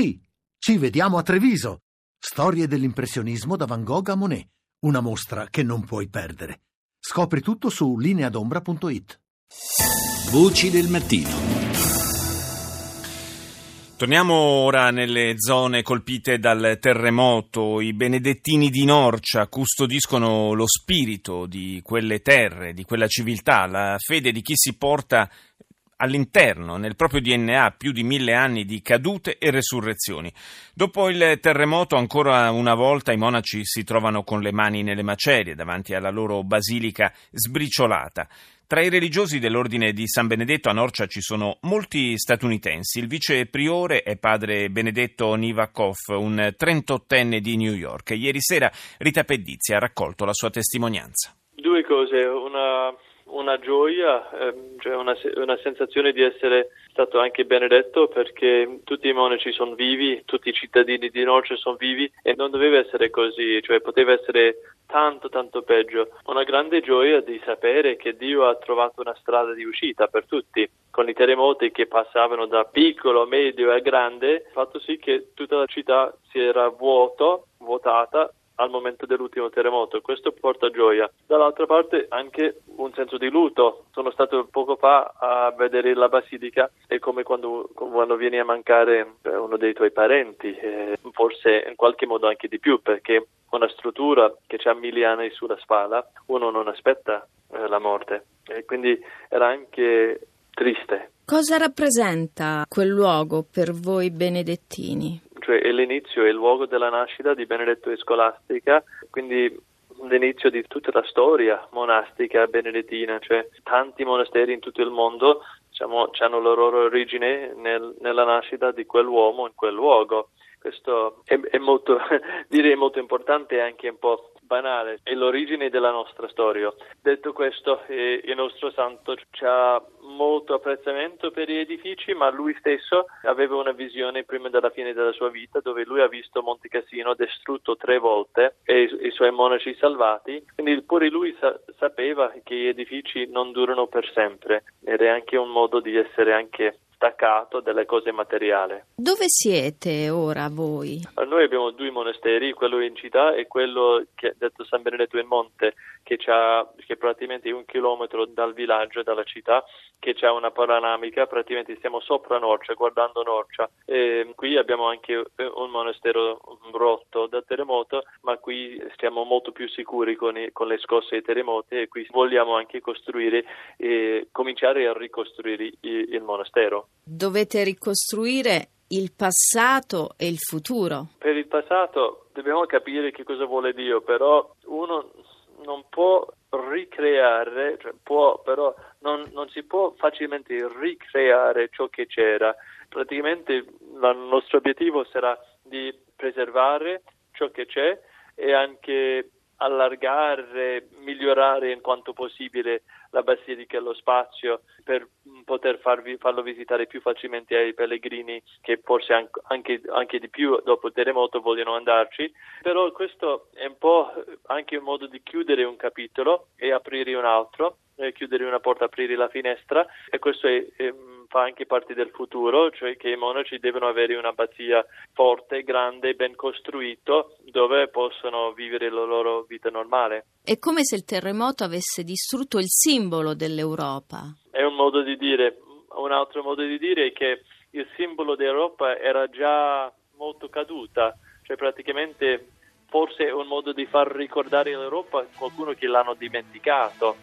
Sì, ci vediamo a Treviso. Storie dell'impressionismo da Van Gogh a Monet. Una mostra che non puoi perdere. Scopri tutto su lineadombra.it. Voci del mattino. Torniamo ora nelle zone colpite dal terremoto. I benedettini di Norcia custodiscono lo spirito di quelle terre, di quella civiltà, la fede di chi si porta all'interno, nel proprio DNA, più di mille anni di cadute e resurrezioni. Dopo il terremoto, ancora una volta i monaci si trovano con le mani nelle macerie davanti alla loro basilica sbriciolata. Tra i religiosi dell'ordine di San Benedetto a Norcia ci sono molti statunitensi. Il vice priore è padre Benedetto Nivakov, un trentottenne di New York. Ieri sera Rita Pedizzi ha raccolto la sua testimonianza. Due cose, una una gioia, ehm, cioè una, una, sensazione di essere stato anche benedetto perché tutti i monaci sono vivi, tutti i cittadini di Norcia sono vivi e non doveva essere così, cioè poteva essere tanto tanto peggio. Una grande gioia di sapere che Dio ha trovato una strada di uscita per tutti. Con i terremoti che passavano da piccolo, medio e grande, fatto sì che tutta la città si era vuoto, vuotata al momento dell'ultimo terremoto. Questo porta gioia. Dall'altra parte anche un senso di lutto. Sono stato poco fa a vedere la basilica e come quando, quando vieni a mancare eh, uno dei tuoi parenti, eh, forse in qualche modo anche di più, perché una struttura che ha mille anni sulla spalla, uno non aspetta eh, la morte. E quindi era anche triste. Cosa rappresenta quel luogo per voi benedettini? Cioè è l'inizio, è il luogo della nascita di Benedetto e Scolastica, quindi l'inizio di tutta la storia monastica benedettina, cioè tanti monasteri in tutto il mondo diciamo, hanno la loro origine nel, nella nascita di quell'uomo in quel luogo. Questo è, è molto, direi molto importante e anche un po' banale, è l'origine della nostra storia. Detto questo, eh, il nostro santo ha molto apprezzamento per gli edifici, ma lui stesso aveva una visione prima della fine della sua vita dove lui ha visto Monte Cassino distrutto tre volte e i, suoi monaci salvati, quindi pure lui sa- sapeva che gli edifici non durano per sempre ed è anche un modo di essere anche staccato dalle cose materiali. Dove siete ora voi? Noi abbiamo due monasteri, quello in città e quello che è detto San Benedetto in Monte, che, che è praticamente un chilometro dal villaggio, dalla città, che ha una panoramica, praticamente stiamo sopra Norcia, guardando Norcia. E qui abbiamo anche un monastero rotto dal terremoto, ma qui stiamo molto più sicuri con, i, con le scosse dei terremoti e qui vogliamo anche costruire e cominciare a ricostruire il, il monastero. Dovete ricostruire il passato e il futuro. Per il passato dobbiamo capire che cosa vuole Dio, però uno ricreare, cioè può, però non, non, si può facilmente ricreare ciò che c'era. Praticamente il nostro obiettivo sarà di preservare ciò che c'è e anche allargare, migliorare in quanto possibile la basilica e lo spazio per poter farvi, farlo visitare più facilmente ai pellegrini che forse anche, anche, di più dopo il terremoto vogliono andarci. Però questo è un po' anche un modo di chiudere un capitolo e aprire un altro, chiudere una porta, aprire la finestra e questo è, è fa anche parte del futuro, cioè che i monaci devono avere un'abbazia forte, grande, ben costruito, dove possono vivere la loro vita normale. È come se il terremoto avesse distrutto il simbolo dell'Europa. È un modo di dire. Un altro modo di dire è che il simbolo d'Europa era già molto caduta, cioè praticamente forse è un modo di far ricordare l'Europa a qualcuno che l'hanno dimenticato